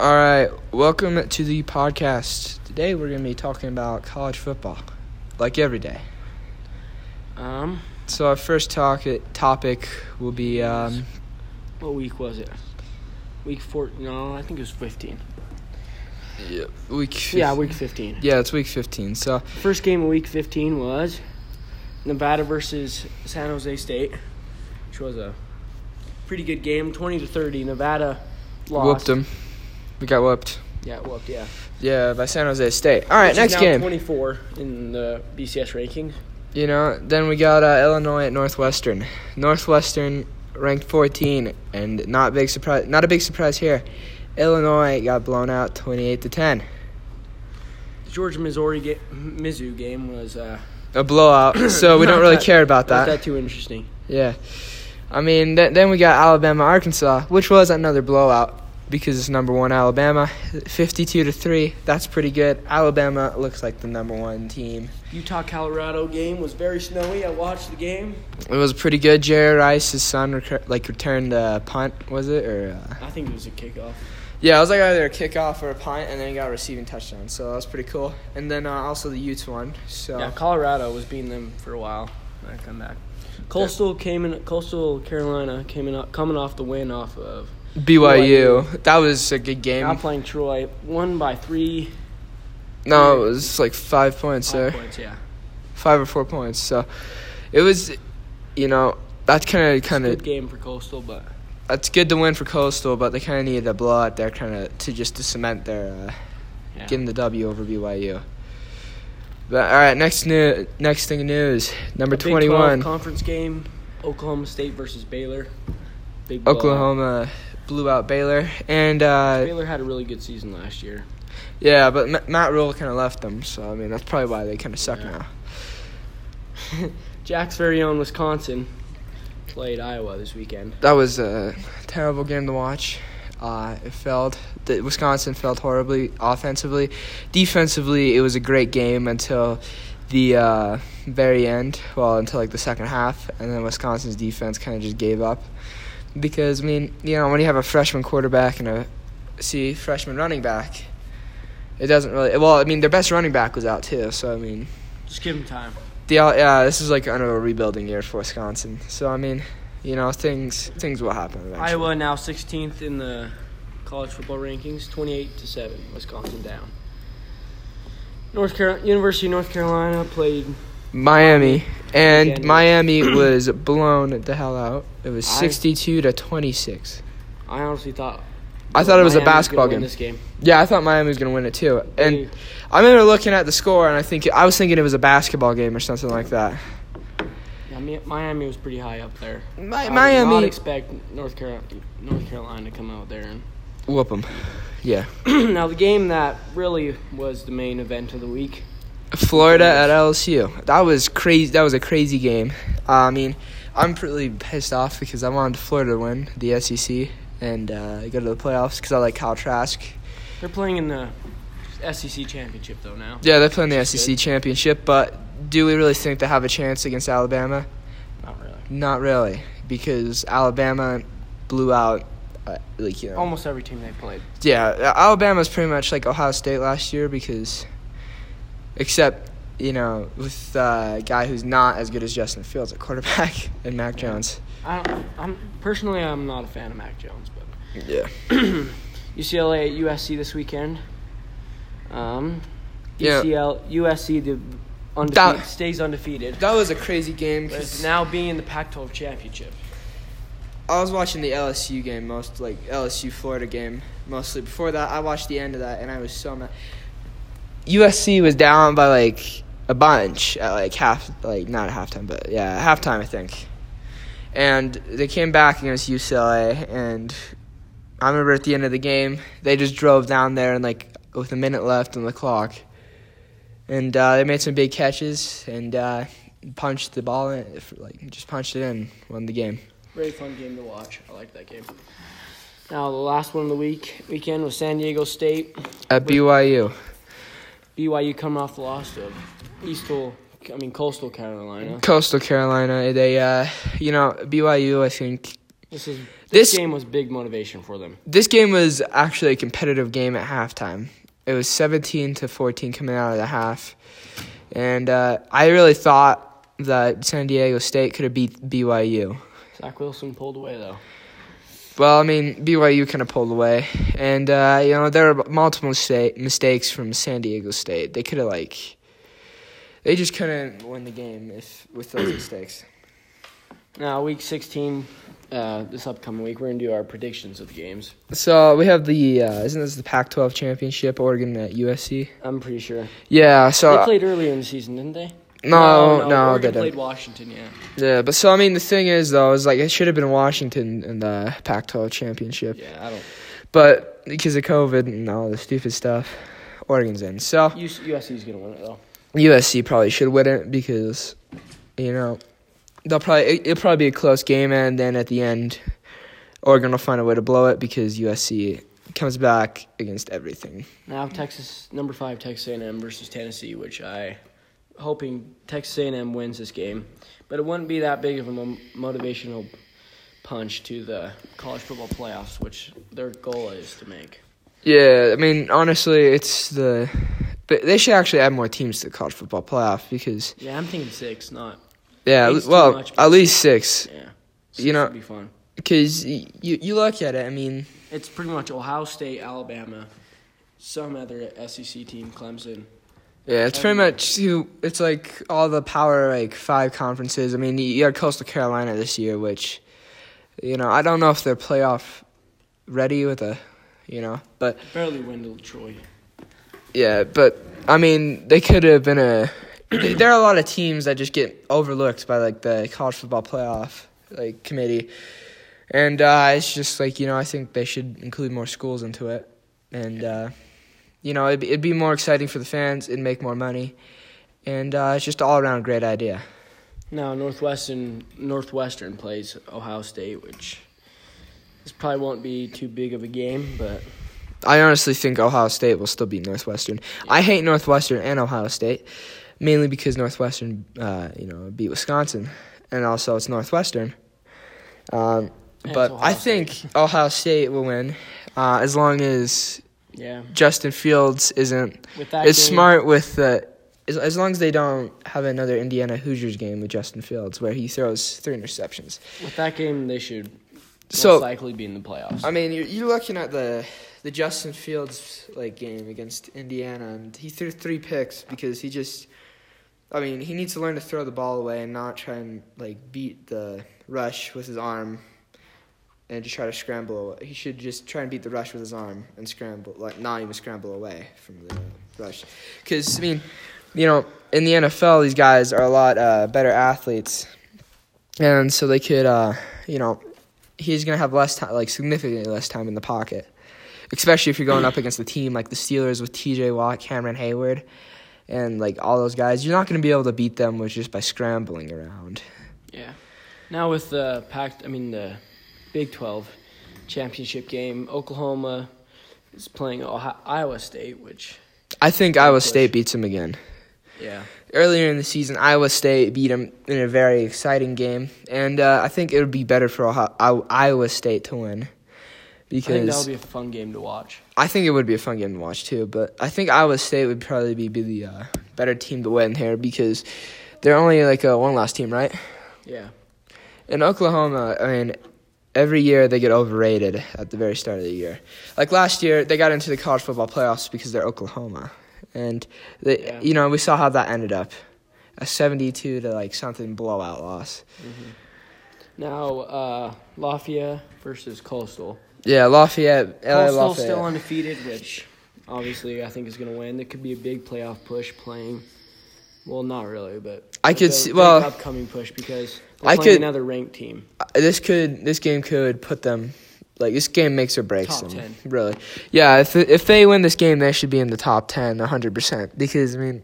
All right, welcome to the podcast. Today we're going to be talking about college football, like every day. Um, So our first talk topic will be um, what week was it? Week four? No, I think it was fifteen. week. fif- Yeah, week fifteen. Yeah, it's week fifteen. So First game of week fifteen was Nevada versus San Jose State, which was a pretty good game, twenty to thirty. Nevada lost. whooped them. We got whooped. Yeah, whooped. Yeah. Yeah, by San Jose State. All right, Which next game. Twenty-four in the BCS rankings. You know, then we got uh, Illinois at Northwestern. Northwestern ranked 14, and not big surprise. Not a big surprise here. Illinois got blown out 28 to 10. The Georgia Missouri ga- Mizzou game was uh, A blowout. So we don't really that- care about that. not that. that too interesting. Yeah. I mean, th- then we got Alabama Arkansas, which was another blowout because it's number 1 Alabama, 52 to 3. That's pretty good. Alabama looks like the number 1 team. Utah Colorado game was very snowy. I watched the game. It was pretty good. Jerry Rice's son recur- like returned a punt, was it or uh, I think it was a kickoff. Yeah, it was like either a kickoff or a punt, and then he got a receiving touchdown. So that was pretty cool. And then uh, also the Utes won. So Yeah, Colorado was beating them for a while. I come back. Coastal came in. Coastal Carolina came in coming off the win off of BYU, that was a good game. now playing Troy. Won by three No, it was like five points five there, points. Yeah, five or four points. So it was, you know, that's kind of kind of good game for Coastal, but that's good to win for Coastal, but they kind of needed a blowout there, kind of to just to cement their uh, yeah. getting the W over BYU. But all right, next new next thing in news, number twenty 12 one. conference game. Oklahoma State versus Baylor. Big blowout. Blew out Baylor, and uh, Baylor had a really good season last year. yeah, but Ma- Matt Rhule kind of left them, so I mean that's probably why they kind of suck Yeah. now. Jack's very own Wisconsin played Iowa this weekend. That was a terrible game to watch. Uh, it failed. The, Wisconsin failed horribly offensively. Defensively, it was a great game until the uh, very end. Well, until like the second half, and then Wisconsin's defense kind of just gave up. Because I mean, you know, when you have a freshman quarterback and a see freshman running back, it doesn't really. Well, I mean, their best running back was out too. So I mean, Just give him time. the uh, yeah, this is like kind of a rebuilding year for Wisconsin. So I mean, you know, things things will happen eventually. Iowa now 16th in the college football rankings, 28 to seven. Wisconsin down. North Carolina, University of North Carolina played. Miami, and Again. Miami was blown the hell out. It was I- sixty-two to twenty-six. I honestly thought. I thought it was a Miami gonna basketball game. This game. Yeah, I thought Miami was gonna win it too. And I remember looking at the score, and I think I was thinking it was a basketball game or something like that. yeah, Mi- Miami was pretty high up there. Mi- I did not expect North Carolina, North Carolina to come out there and. whoop them. Yeah, now the game that really was the main event of the week. Florida at LSU. That was crazy. That was a crazy game. Uh, I mean, I'm pretty pissed off because I wanted Florida to win the SEC and uh, go to the playoffs because I like Kyle Trask. They're playing in the SEC championship though now. Yeah, they're playing the SEC good. championship, but do we really think they have a chance against Alabama? Not really. Not really, because Alabama blew out, uh, like you know. Almost every team they played. Yeah, Alabama's pretty much like Ohio State last year because, except you know, with uh, a guy who's not as good as Justin Fields at quarterback and Mac Jones. I, I'm personally I'm not a fan of Mac Jones, but Yeah. UCLA at USC this weekend. Um, Yeah. UCL USC the undefeated, That- stays undefeated. That was a crazy game because now being in the Pac-12 championship. I was watching the LSU game most, like LSU Florida game mostly. Before that, I watched the end of that, and I was so mad. USC was down by like a bunch at like half, like not at halftime, but yeah, halftime I think. And they came back against UCLA, and I remember at the end of the game, they just drove down there and like with a minute left on the clock, and uh, they made some big catches and uh, punched the ball in, like just punched it in, won the game. Very fun game to watch. I like that game. Now the last one of the week weekend was San Diego State. At BYU. BYU coming off the loss of Eastal, I mean Coastal Carolina. Coastal Carolina. They, uh, you know, BYU. I think This is This- this game was big motivation for them. This game was actually a competitive game at halftime. It was 17 to 14 coming out of the half, and uh, I really thought that San Diego State could have beat BYU. Zach Wilson pulled away though. Well, I mean, BYU kind of pulled away, and uh, you know there were multiple mistake, mistakes from San Diego State. They could have like, they just couldn't win the game if with those mistakes. Now week 16, uh, this upcoming week, we're gonna do our predictions of the games. So we have the uh, isn't this the Pac-12 championship? Oregon at USC. I'm pretty sure Yeah. So they played earlier in the season, didn't they? No, no, Oregon they played didn't. Washington. Yeah. Yeah, but so I mean the thing is though is like it should have been Washington in the Pac-12 championship, Yeah, I don't. but because of COVID and all the stupid stuff, Oregon's in. So USC's gonna win it though. USC probably should win it because, you know, they'll probably it, it'll probably be a close game, and then at the end, Oregon will find a way to blow it because USC comes back against everything. Now Texas number five Texas A&M versus Tennessee, which I hoping Texas A&M wins this game, but it wouldn't be that big of a mo- motivational punch to the college football playoffs, which their goal is to make. Yeah, I mean honestly, it's the, but they should actually add more teams to the college football playoff because Yeah, I'm thinking six, not yeah, well much, at least six yeah. You know- would be fun. because you you look at it. I mean. It's pretty much Ohio State, Alabama, some other SEC team, Clemson. Yeah, it's pretty much who. It's like all the power like five conferences. I mean, you had Coastal Carolina this year, which, you know, I don't know if they're playoff ready with a, you know, but Barely to Troy. yeah, but I mean, they could have been a. there are a lot of teams that just get overlooked by like the college football playoff like committee, and uh, it's just like you know I think they should include more schools into it, and uh, you know it'd, be- it'd be more exciting for the fans, it'd make more money, and uh, it's just all around a great idea. Now Northwestern Northwestern plays Ohio State, which this probably won't be too big of a game, but I honestly think Ohio State will still beat Northwestern. I hate Northwestern and Ohio State, mainly because Northwestern, uh, you know, beat Wisconsin, and also it's Northwestern. Um, but Ohio I think Ohio State will win, uh, as long as yeah, Justin Fields isn't with that is game, smart with the. As, as long as they don't have another Indiana Hoosiers game with Justin Fields where he throws three interceptions. With that game, they should So- most likely be in the playoffs. I mean, you're, you're looking at the the Justin Fields like game against Indiana, and he threw three picks because he just. I mean, he needs to learn to throw the ball away and not try and like beat the rush with his arm, and just try to scramble. He should just try and beat the rush with his arm and scramble, like not even scramble away from the rush. Because I mean, you know, in the NFL, these guys are a lot uh, better athletes, and so they could, uh, you know, he's gonna have less time, like significantly less time in the pocket, especially if you're going up against a team like the Steelers with T.J. Watt, Cameron Heyward, and like all those guys. You're not gonna be able to beat them with just by scrambling around. yeah. Now with the packed, I mean the Big Twelve championship game, Oklahoma is playing Ohio- Iowa State, which I think Iowa push. State beats them again. yeah, Earlier in the season, Iowa State beat them in a very exciting game, and uh, I think it would be better for Ohio- Iowa State to win. Because I think that would be a fun game to watch. I think it would be a fun game to watch too, but I think Iowa State would probably be, be the uh, better team to win here because they're only like a one loss team, right? Yeah, In Oklahoma, I mean, every year they get overrated at the very start of the year. Like last year, they got into the college football playoffs because they're Oklahoma, and they, Yeah. you know, we saw how that ended up, a seventy-two to like something blowout loss. Now uh, Lafayette versus Coastal. Yeah, Lafayette, LA Coastal Lafayette. still undefeated, which obviously I think is going to win. It could be a big playoff push playing. Well, not really, but I could a see- well, upcoming push because I could- another ranked team. Uh, this could this game could put them like this game makes or breaks Top them 10. really yeah if if they win this game they should be in the top 10 100% because i mean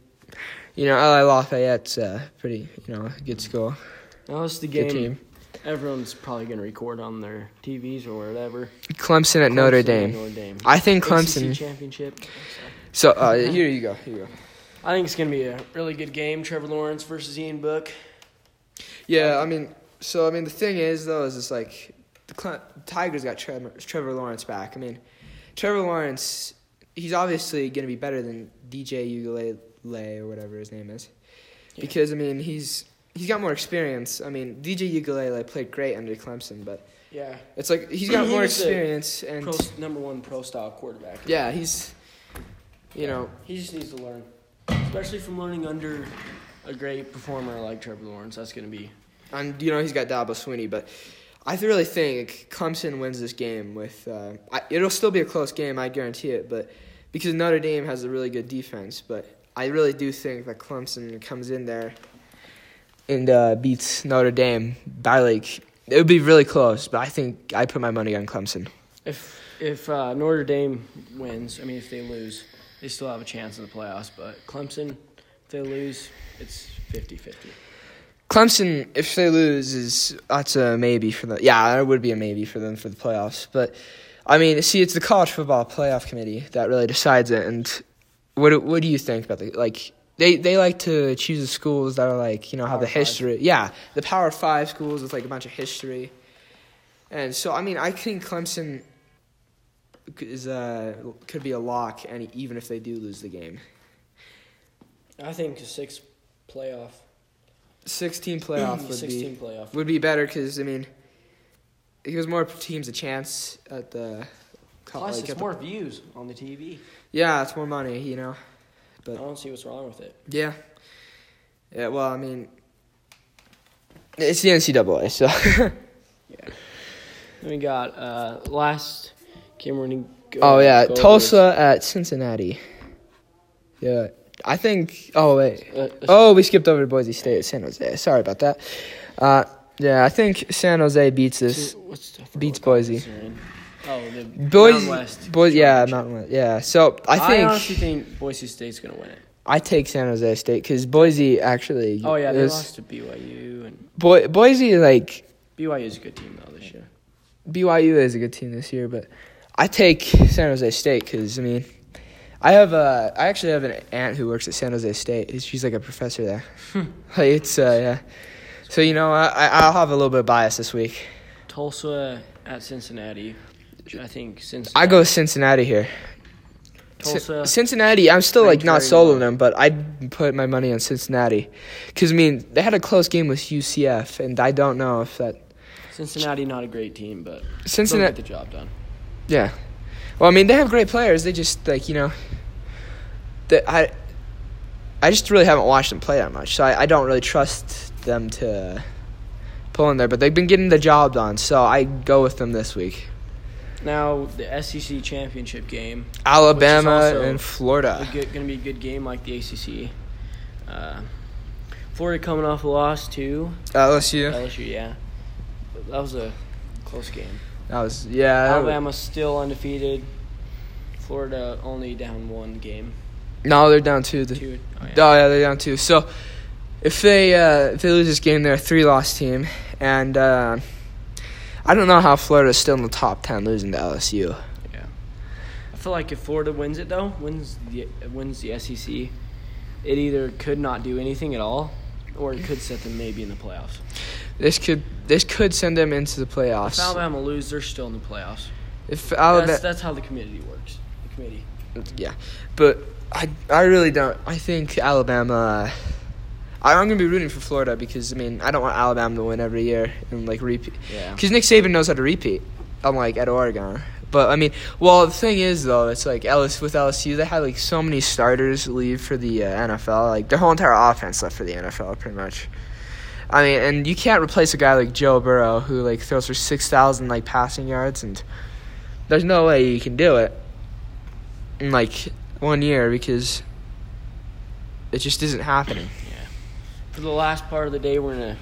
you know la lafayette's uh, pretty you know good school this is the game team everyone's probably going to record on their TVs or whatever. clemson at notre Clemson and dame Notre Dame. i think ACC clemson championship. so uh, here you go here you go I think it's going to be a really good game. Trevor Lawrence versus Ian Book. yeah i mean so i mean the thing is though is it's like Cle- Tigers got Trevor, Trevor Lawrence back. I mean, Trevor Lawrence, he's obviously going to be better than DJ Ugalele or whatever his name is, Yeah. because I mean he's he's got more experience. I mean DJ Ugalele played great under Clemson, but Yeah. it's like he's got He more experience and Pro, number one pro style quarterback. yeah, he's you know He just needs to learn, especially from learning under a great performer like Trevor Lawrence. That's going to be and you know he's got Dabo Swinney, but I really think Clemson wins this game. With uh, I, it'll still be a close game, I guarantee it. But because Notre Dame has a really good defense, but I really do think that Clemson comes in there and uh, beats Notre Dame by like it would be really close. But I think I put my money on Clemson. if if uh, Notre Dame wins. I mean, if they lose, they still have a chance in the playoffs. But Clemson, if they lose, it's 50-50. Clemson, if they lose, is that's a maybe for them. Yeah, it would be a maybe for them for the playoffs. But I mean, see, it's the college football playoff committee that really decides it. And what do- what do you think about the like? They they like to choose the schools that are like you know have Power the five. history. Yeah, the Power Five schools with like a bunch of history. And so I mean, I think Clemson is uh could be a lock, and even if they do lose the game, I think a six playoff, sixteen playoff would be. playoff. would be better because I mean, it gives more teams a chance at the. Plus, like, it's at the- more views on the TV. yeah, it's more money, you know. But I don't see what's wrong with it. Yeah. Yeah. Well, I mean, it's the NCAA, so. Yeah. Then we got uh, last we're go. oh yeah, go over Tulsa at Cincinnati. Yeah, I think. Oh wait. uh, Oh, we skipped over to Boise State, at San Jose. Sorry about that. Uh, yeah, I think San Jose beats this. What's the, I forgot beats Boise. conference they're in. Oh, the Boise, West. Boise, yeah. Mountain West, yeah. So I think. I, honestly think Boise State's gonna win it. I take San Jose State because Boise actually. Oh yeah, they is- lost to BYU, and Bo- Boise like BYU is a good team though this year. BYU is a good team this year, but I take San Jose State because I mean, I have a I actually have an aunt who works at San Jose State. She's like a professor there. like it's uh, yeah. So you know I I- I'll have a little bit of bias this week. Tulsa at Cincinnati, I think Cincinnati. I go Cincinnati here. Tulsa. Cincinnati. I'm still like not sold on them, but I'd put my money on Cincinnati because I mean they had a close game with UCF, and I don't know if that Cincinnati not a great team, but Cincinnati. get the job done. Yeah. Well, I mean, they have great players. They just like you know, that I, I just really haven't watched them play that much, so I, I don't really trust them to pull in there. But they've been getting the job done, so I go with them this week. Now the SEC championship game, Alabama and Florida. going to be a good game like the ACC. Uh, Florida coming off a loss to LSU. LSU. Yeah, that was a close game. That was yeah. Alabama still undefeated. Florida only down one game. No, they're down two. The, Two. Oh, yeah. Oh yeah, they're down two. So if they uh, if they lose this game, they're a three loss team, and uh, I don't know how Florida's still in the top ten losing to LSU. Yeah. I feel like if Florida wins it though, wins the wins the SEC, it either could not do anything at all, or it could set them maybe in the playoffs. This could this could send them into the If playoffs. Alabama lose, they're still in the playoffs. If That's, Alabama, that's how the committee works. The committee. yeah, but I I really don't. I think Alabama. I'm gonna be rooting for Florida because I mean I don't want Alabama to win every year and like repeat. Yeah. Because Nick Saban knows how to repeat, unlike at Oregon. But I mean, well, the thing is though, it's like Ellis with LSU, they had like so many starters leave for the uh, NFL. Like their whole entire offense left for the NFL, pretty much. I mean, and you can't replace a guy like Joe Burrow who like throws for six thousand like passing yards, and there's no way you can do it in like one year because it just isn't happening. Yeah. For the last part of the day, we're gonna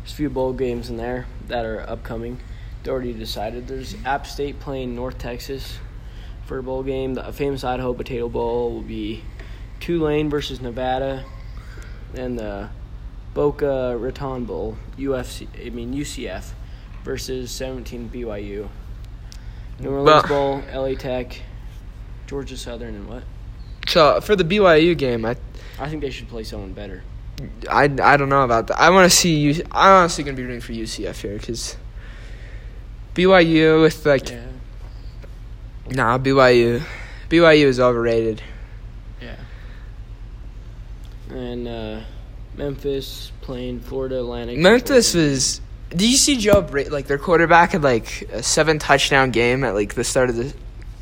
there's a few bowl games in there that are upcoming. They already decided. There's App State playing North Texas for a bowl game. The famous Idaho Potato Bowl will be Tulane versus Nevada, and the Boca Raton Bowl UFC. I mean UCF versus 17 BYU. New Orleans But- Bowl, LA Tech, Georgia Southern, and what? So for the BYU game, I I think they should play someone better. I, I don't know about that. I want to see you. I'm honestly gonna be rooting for UCF here because BYU with like Yeah. nah BYU. BYU is overrated. Yeah. And uh, Memphis playing Florida Atlantic. Memphis was. Do you see Joe Bra- like their quarterback had like a seven touchdown game at like the start of the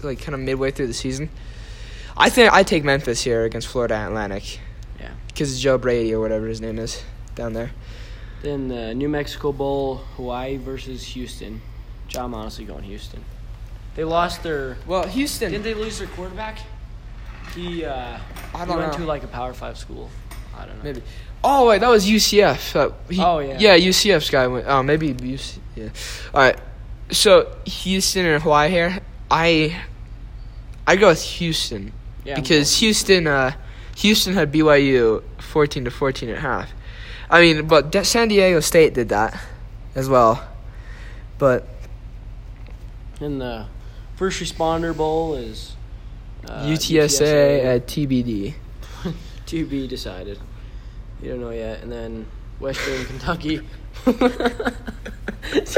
like kind of midway through the season? I think I take Memphis here against Florida Atlantic. Yeah. Because Joe Brady or whatever his name is down there. Then the New Mexico Bowl, Hawaii versus Houston. John honestly going Houston. They lost their. Well, Houston. Didn't they lose their quarterback? He uh, I don't went know. to like a Power Five school. I don't know. Maybe. Oh wait, that was UCF. Uh, he- Oh, yeah. Yeah, UCF's guy went. Oh, maybe UC. Yeah. All right. So Houston and Hawaii here. I. I go with Houston Yeah, because Houston. Uh, Houston had BYU fourteen to fourteen at half. I mean, but San Diego State did that as well. But And the first responder bowl is uh, UTSA at TBD. to be decided. You don't know yet. And then Western Kentucky. Do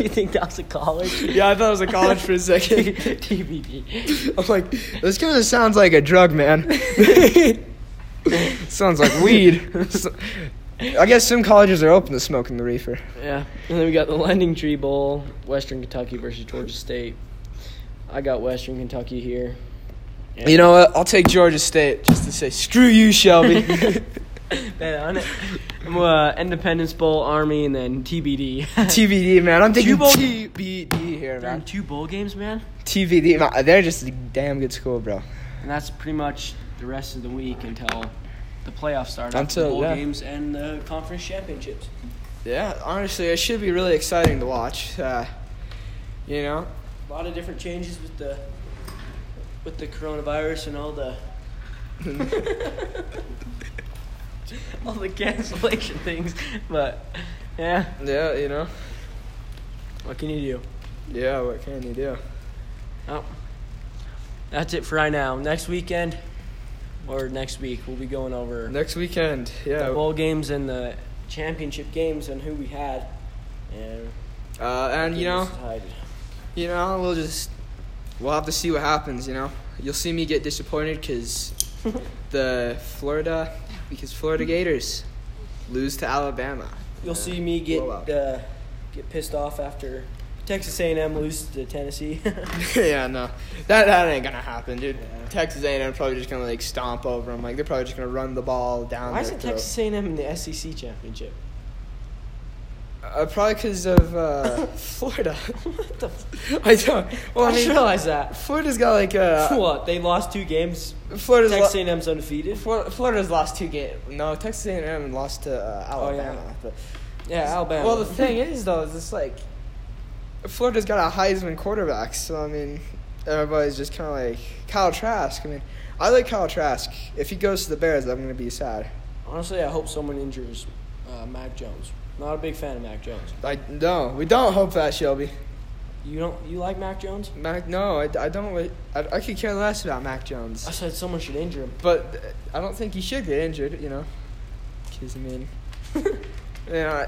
you think that was a college? Yeah, I thought it was a college for a second. TBD. I'm like, this kind of sounds like a drug, man. sounds like weed. I guess some colleges are open to smoking the reefer. Yeah. And then we got the Lending Tree Bowl, Western Kentucky versus Georgia State. I got Western Kentucky here. You know what? I'll take Georgia State just to say, screw you, Shelby. Bet on it. Uh, Independence Bowl, Army, and then TBD. TBD, man. I'm taking Two bowl- TBD here, man. two bowl games, man. TBD. man, They're just a damn good school, bro. And that's pretty much the rest of the week until the playoffs start. Until- the bowl yeah. games and the conference championships. Yeah, honestly, it should be really exciting to watch. Uh, you know? A lot of different changes with the with the coronavirus and all the all the cancellation things. But yeah, Yeah, you know? what can you do? Yeah, what can you do? Oh, that's it for right now. Next weekend or next week we'll be going over Next weekend, yeah. the bowl games and the championship games and who we had. And Uh, and you know, decided. you know, we'll just we'll have to see what happens. You know, you'll see me get disappointed because the Florida because Florida Gators lose to Alabama. You'll Uh, see me get uh, get pissed off after Texas A&M lose to Tennessee. yeah, no, that that ain't gonna happen, dude. Yeah. Texas A&M probably just gonna like stomp over them. Like they're probably just gonna run the ball down. Why isn't. Texas A&M in the SEC championship? Uh, probably because of uh, Florida. what the? F- I don't. Well, I I mean, realized that. Florida's got like uh, what? They lost two games. Florida's Texas lo- A&M's undefeated. Flor- Florida's lost two games. No, Texas A&M lost to uh, Oh, yeah. Alabama. But Yeah, Alabama. Well, the thing is, though, is it's like Florida's got a Heisman quarterback, so I mean, everybody's just kind of like Kyle Trask. I mean, I like Kyle Trask. If he goes to the Bears, I'm gonna be sad. Honestly, I hope someone injures uh, Mac Jones. Not a big fan of Mac Jones. I no, we don't hope that Shelby. You don't? You like Mac Jones? Mac, no, I, I don't. I, I could care less about Mac Jones. I said someone should injure him. but uh, I don't think he should get injured. You know, because I mean, you know,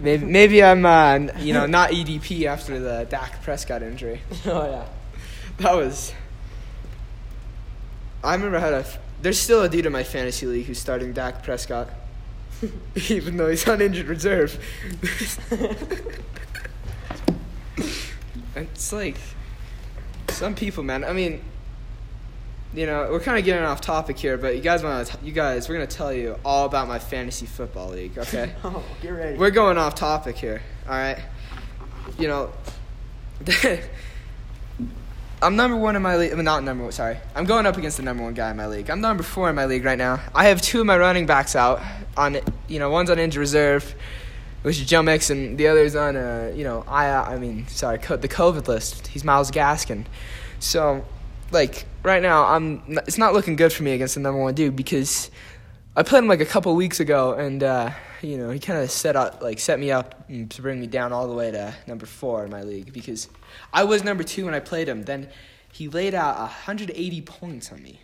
maybe maybe I'm uh, you know not EDP after the Dak Prescott injury. oh yeah. That was. I remember had a. There's still a dude in my fantasy league who's starting Dak Prescott, even though he's on injured reserve. It's like some people, man. I mean, you know, we're kind of getting off topic here, but you guys want to. You guys, we're gonna tell you all about my fantasy football league. Okay. Oh, get ready. We're going off topic here. All right. You know, I'm number one in my league. I'm not number one. Sorry, I'm going up against the number one guy in my league. I'm number four in my league right now. I have two of my running backs out on. You know, one's on injured reserve, which is Joe Mixon. The other's on. Uh, you know, I. I mean, sorry, the COVID list. He's Myles Gaskin. So, like right now, I'm. It's not looking good for me against the number one dude because I played him like a couple weeks ago, and uh, you know he kind of set up, like set me up to bring me down all the way to number four in my league because I was number two when I played him. Then he laid out 180 points on me,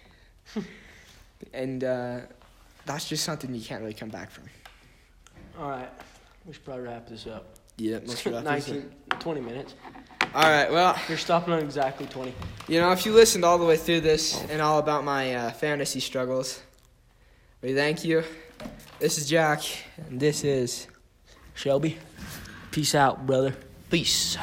and uh, that's just something you can't really come back from. All right. We should probably wrap this up. Yeah, most 19, 20 minutes. All right. Well, You're stopping on exactly 20. you know, if you listened all the way through this and all about my uh, fantasy struggles, we thank you. This is Jack, and this is Shelby, peace out, brother. Peace.